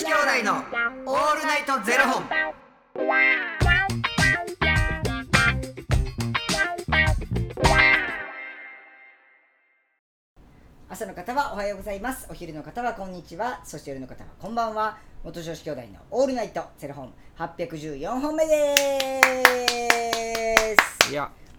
子兄弟のオールナイトゼロ本。朝の方はおはようございます。お昼の方はこんにちは。そして夜の方はこんばんは。元女子兄弟のオールナイトゼロ本。八百十四本目です、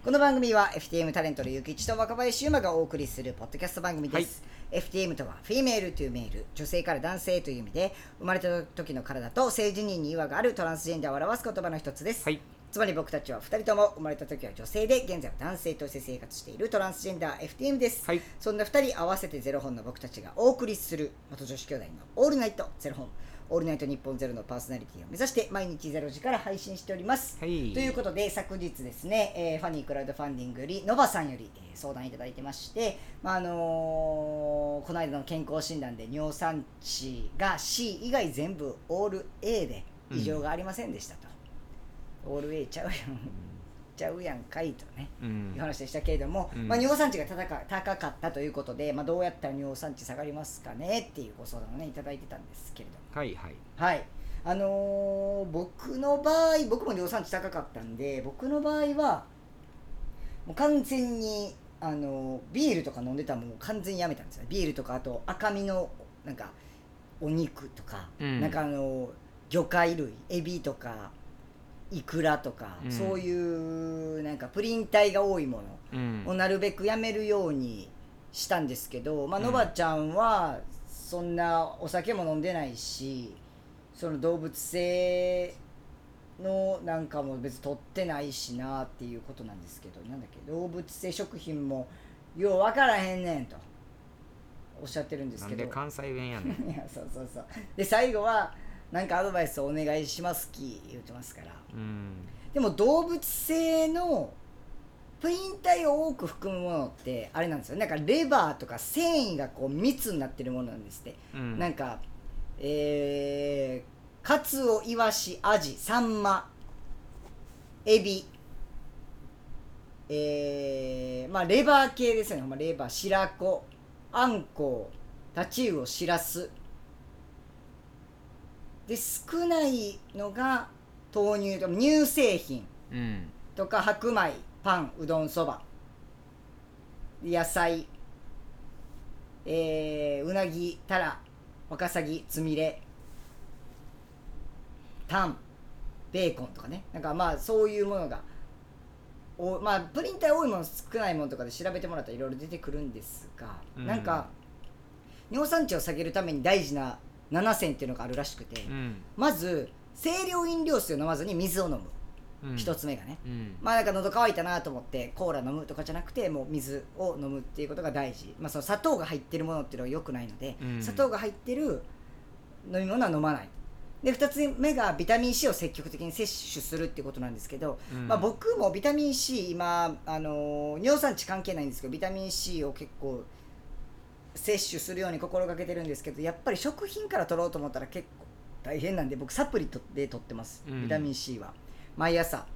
この番組は FTM タレントのゆきちと若林優馬がお送りするポッドキャスト番組です、FTM とはフィメールというメール女性から男性という意味で生まれた時の体と性自認に違和があるトランスジェンダーを表す言葉の一つです、はい。つまり僕たちは2人とも生まれた時は女性で現在は男性として生活しているトランスジェンダー FTM です、はい。そんな2人合わせてゼロ本の僕たちがお送りする元女子兄弟のオールナイトゼロ本オールナイト日本ゼロのパーソナリティを目指して毎日ゼロ時から配信しております、はい。ということで昨日ですね、えーファニークラウドファンディングよりノバさんより、えー相談いただいてまして、まああのーこの間の健康診断で尿酸値が C 以外全部オール A で異常がありませんでしたと、オール A ちゃうやんちゃうやんかいとね、う。いうん話でしたけれども、うん。まあ、尿酸値が高か高かったということで、まあ、どうやったら尿酸値下がりますかねっていうご相談をねいただいてたんですけれども。はいはい。はい。あのー僕の場合僕も尿酸値高かったんで僕の場合はもう完全に、あのービールとか飲んでたのもう完全にやめたんですよビールとかあと赤身のなんかお肉とか、うん。なんかあのー魚介類エビとかイクラとか、うん。そういうなんかプリン体が多いもうん。のをなるべくやめるようにしたんですけど、まあうん。のばちゃんはそんなお酒も飲んでないしその動物性のなんかも別に取ってないしなっていうことなんですけどなんだっけ動物性食品もよう分からへんねんとおっしゃってるんですけど。なんで関西弁やねん。いやそうそうそう。で最後はなんかアドバイスお願いしますき言ってますから。うん。でも動物性のプリン体を多く含むものってあれなんですよ。なんかレバーとか繊維がこう密になってるものなんですって、うん。なんかえー、カツオイワシアジサンマエビえー、まあレバー系ですよね、まあ、レバー白子あんこうタチウオしらすで少ないのが豆乳と乳製品。うん。とか白米パンうどんそば。野菜。えー、うなぎたらワカサギつみれ。タンベーコンとかね。なんかまあそういうものがおまあプリン体多いもの少ないものとかで調べてもらったらいろいろ出てくるんですが、うん。なんか尿酸値を下げるために大事な7選っていうのがあるらしくて、うん。まず清涼飲料水を飲まずに水を飲むうん。一つ目がね、うん。まあなんか喉乾いたなと思ってコーラ飲むとかじゃなくてもう水を飲むっていうことが大事、まあ、その砂糖が入ってるものっていうのは良くないので、うん砂糖が入ってる飲み物は飲まないで2つ目がビタミン C を積極的に摂取するっていうことなんですけど、うんまあ、僕もビタミン C 今、あのー尿酸値関係ないんですけどビタミン C を結構摂取するように心がけてるんですけどやっぱり食品から取ろうと思ったら結構大変なんで僕サプリとで取ってます。うん。ビタミン C は、毎朝。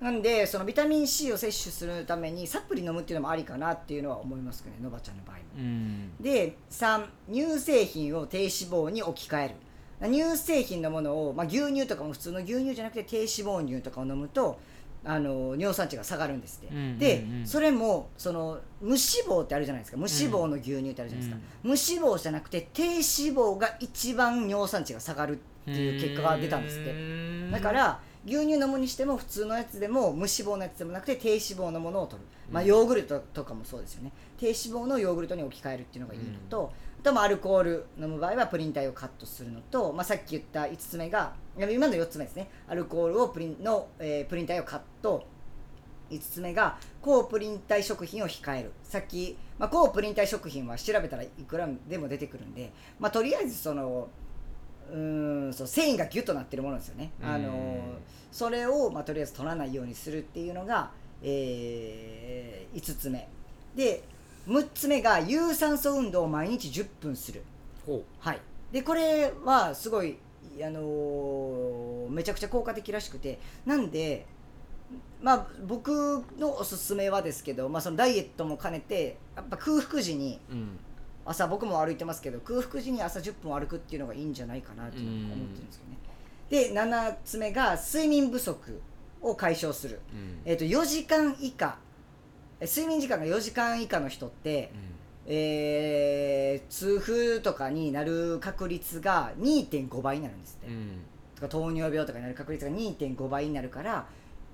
なんでそのビタミン C を摂取するためにサプリ飲むっていうのもありかなっていうのは思いますけどねのばちゃんの場合も。うん。で3乳製品を低脂肪に置き換える。乳製品のものを、まあ、牛乳とかも普通の牛乳じゃなくて低脂肪乳とかを飲むとあの尿酸値が下がるんですって、うんうんうん。でそれもその無脂肪ってあるじゃないですか。無脂肪の牛乳ってあるじゃないですか、無脂肪じゃなくて低脂肪が一番尿酸値が下がるっていう結果が出たんですって。てだか、ら牛乳飲むにしても普通のやつでも無脂肪のやつでもなくて低脂肪のものを取る、まあ、ヨーグルトとかもそうですよね。低脂肪のヨーグルトに置き換えるっていうのがいいのと、あとまあアルコール飲む場合はプリン体をカットするのと、まあ、さっき言った5つ目が今の4つ目ですね。アルコールをプリンの、えープリン体をカット5つ目が高プリン体食品を控える。さっき、まあ、高プリン体食品は調べたらいくらでも出てくるんで、まあ、とりあえずそのうーんそう繊維がギュッとなってるものですよね、あのうんそれを、まあ、とりあえず取らないようにするっていうのが、え5つ目。で6つ目が有酸素運動を毎日10分する。ほはい。でこれはすごいあのーめちゃくちゃ効果的らしくて。なんでまあ僕のおすすめはですけど、まあ、そのダイエットも兼ねてやっぱ空腹時にう。うん。朝僕も歩いてますけど空腹時に朝10分歩くっていうのがいいんじゃないかなと思ってるんですけどね。で7つ目が睡眠不足を解消する、うん。えー、と4時間以下。え睡眠時間が4時間以下の人って、えー痛風とかになる確率が2.5倍になるんですって、うん。とか糖尿病とかになる確率が2.5倍になるから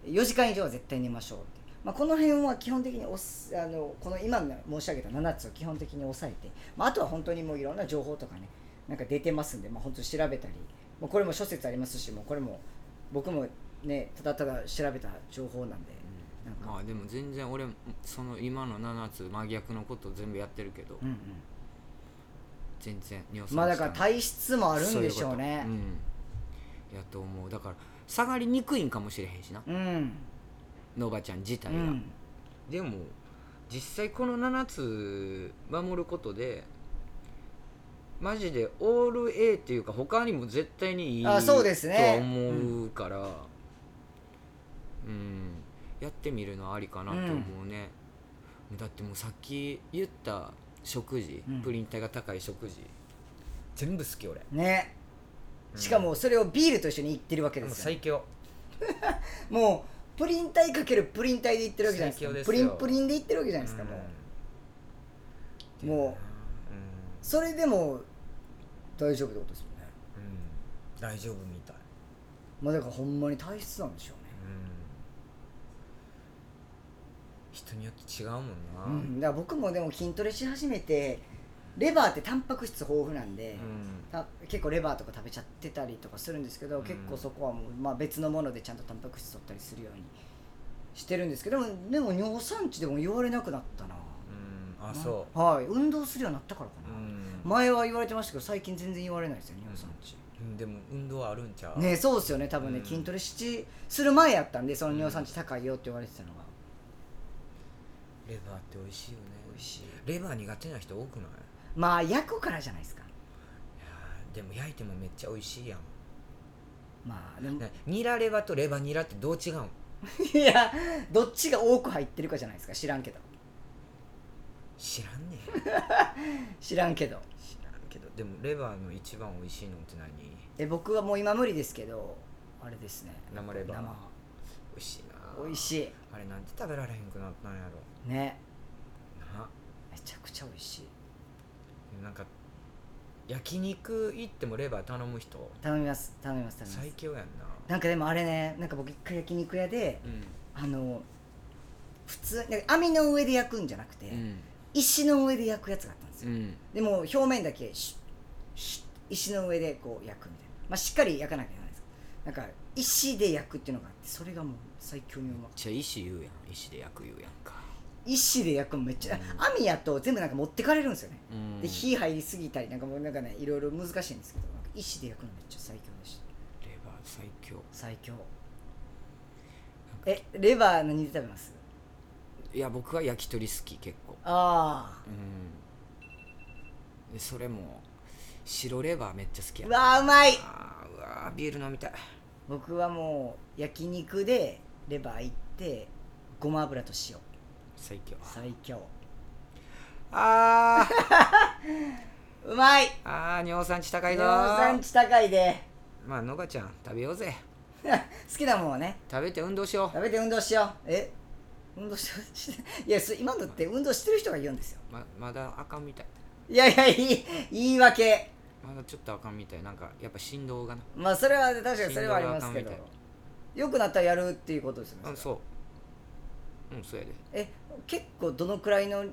4時間以上は絶対寝ましょうって、まあ、この辺は基本的におすあのこの今の申し上げた7つを基本的に抑えて、まあ、あとは本当にもういろんな情報とかねなんか出てますんで、まあ、本当に調べたりもうこれも諸説ありますしもうこれも僕もねただただ調べた情報なんでまあでも全然俺その今の7つ真逆のこと全部やってるけど、うん全然尿うん、まあだからい。体質もあるんでしょうね。うん。やと思う。だから下がりにくいんかもしれへんしな。うん。のばちゃん自体が、うん。でも実際この7つ守ることでマジでオール A っていうか他にも絶対にいいあそうですね。とは思うから。うん、やってみるのはありかなと思うね、だってもうさっき言った食事、うん。プリン体が高い食事全部好き俺。ね。しかもそれをビールと一緒にいってるわけですよ、最強。もうプリン体かけるプリン体でいってるわけじゃないですか。プリンよプリンでいってるわけじゃないですか、もう。もうそれでも大丈夫ってことですよね。うん。大丈夫みたい、まあだからほんまに体質なんでしょうね人によって違うもんな、うん、だから僕もでも筋トレし始めてレバーってタンパク質豊富なんで、うん。た結構レバーとか食べちゃってたりとかするんですけど、うん。結構そこはもう、まあ、別のものでちゃんとタンパク質取ったりするようにしてるんですけどでも尿酸値でも言われなくなったな。うん。あそはい。運動するようになったからかう、な、うん。前は言われてましたけど最近全然言われないですよ尿酸値、うん。でも運動はあるんちゃう？ねそうですよね多分ね、うん。筋トレしする前やったんでその尿酸値高いよって言われてたのが、レバーって美味しいよね。美味しい。レバー苦手な人多くない？いまあ焼くからじゃないですか。やーでも焼いてもめっちゃ美味しいやん、まあでも。ね、ニラレバとレバニラってどう違うん いやどっちが多く入ってるかじゃないですか。知らんけど。知らんねん。知らんけど。知らんけど。でもレバーの一番美味しいのって何？え僕はもう今無理ですけどあれですね。生レバー。生。美味しいな美味しい。あれなんで食べられへんくなったんやろ。ね。な。めちゃくちゃ美味しい。なんか焼肉行ってもレバー頼む人？頼みます。頼みます頼みます。最強やんな。なんかでもあれねなんか僕一回焼肉屋でうん。あの普通網の上で焼くんじゃなくて、うん。石の上で焼くやつがあったんですよ、うん。でも表面だけ石の上でこう焼くみたいな、まあ、しっかり焼かなきゃいけないですなんか石で焼くっていうのがあってそれがもう最強にうまいじゃあ石言うやん。石で焼く言うやんか。石で焼くのめっちゃ、うん。網やと全部なんか持ってかれるんですよね、うん。で火入りすぎたりなんかもうなんかねいろいろ難しいんですけどなんか石で焼くのめっちゃ最強でした。レバー最強。最強。えレバー何で食べます？いや僕は焼き鳥好き結構。あうん。でそれも白レバーめっちゃ好きやあうわーうまい。あーうわービール飲みたい僕はもう焼肉でレバーいってごま油と塩。最強。最強。あー。うまい。あー尿酸値高いぞ。尿酸値高いで。まあのかちゃん食べようぜ。好きなもんはね。食べて運動しよ食べて運動しよう。え？運動し いやそ今のって運動してる人が言うんですよ。うままだあかんみたい。いやいやいい言い訳まだちょっとあかんみたい。なんかやっぱ振動がな。まあそれは確かにそれはありますけど。よくなったらやるっていうことですよねうんそう。うんそうやで。え結構どのくらいの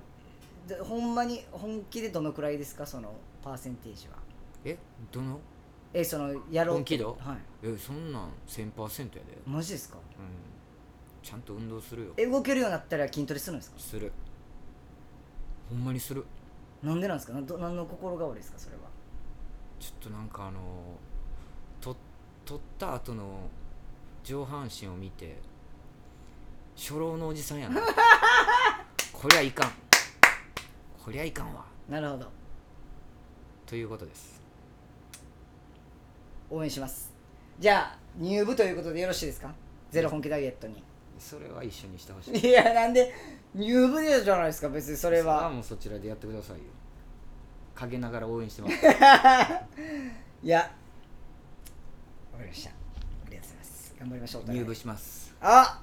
でほんまに本気でどのくらいですか？そのパーセンテージは。えどの？えそのやろう本気度？はい。えそんなん1000%やで。マジですか？うん。ちゃんと運動するよ。え動けるようになったら筋トレするんですか？する。ほんまにする。なんでなんですか？など何の心変わりですか？それはちょっとなんかあのと取った後の上半身を見て初老のおじさんやな。こりゃいかん。こりゃいかんわ。なるほど。ということです。応援します。じゃあ入部ということでよろしいですか？ゼロ本気ダイエットに。それは一緒にしてほしい。いやなんで入部でじゃないですか別にそれそれははもうそちらでやってくださいよ陰ながら応援してます。いや。わかりました。ありがとうございます。頑張りましょう。入部します。あ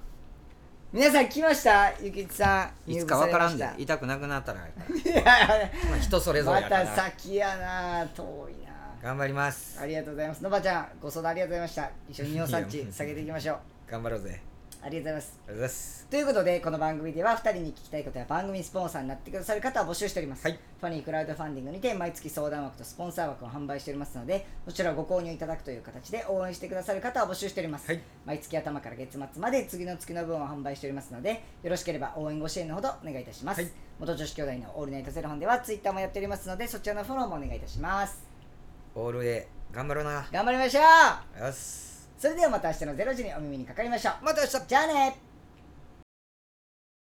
皆さん来ました？ゆきちさん。いつかわからんで痛くなくなったら。いやまあ人それぞれまやから。た先やな遠いな頑張ります。ありがとうございます。のばちゃんご相談ありがとうございました。一緒に尿酸値下げていきましょう。頑張ろうぜありがとうございます。ありがとうございます。ということでこの番組では2人に聞きたいことや番組スポンサーになってくださる方を募集しております、はい。ファニークラウドファンディングにて毎月相談枠とスポンサー枠を販売しておりますのでそちらをご購入いただくという形で応援してくださる方を募集しております、はい。毎月頭から月末まで次の月の分を販売しておりますのでよろしければ応援ご支援のほどお願いいたします、はい。元女子兄弟のオールナイトゼロ本ではツイッターもやっておりますのでそちらのフォローもお願いいたします。オール A 頑張ろうな。頑張りましょう。よしそれではまた明日の0時にお耳にかかりましょう。また明日。じゃあね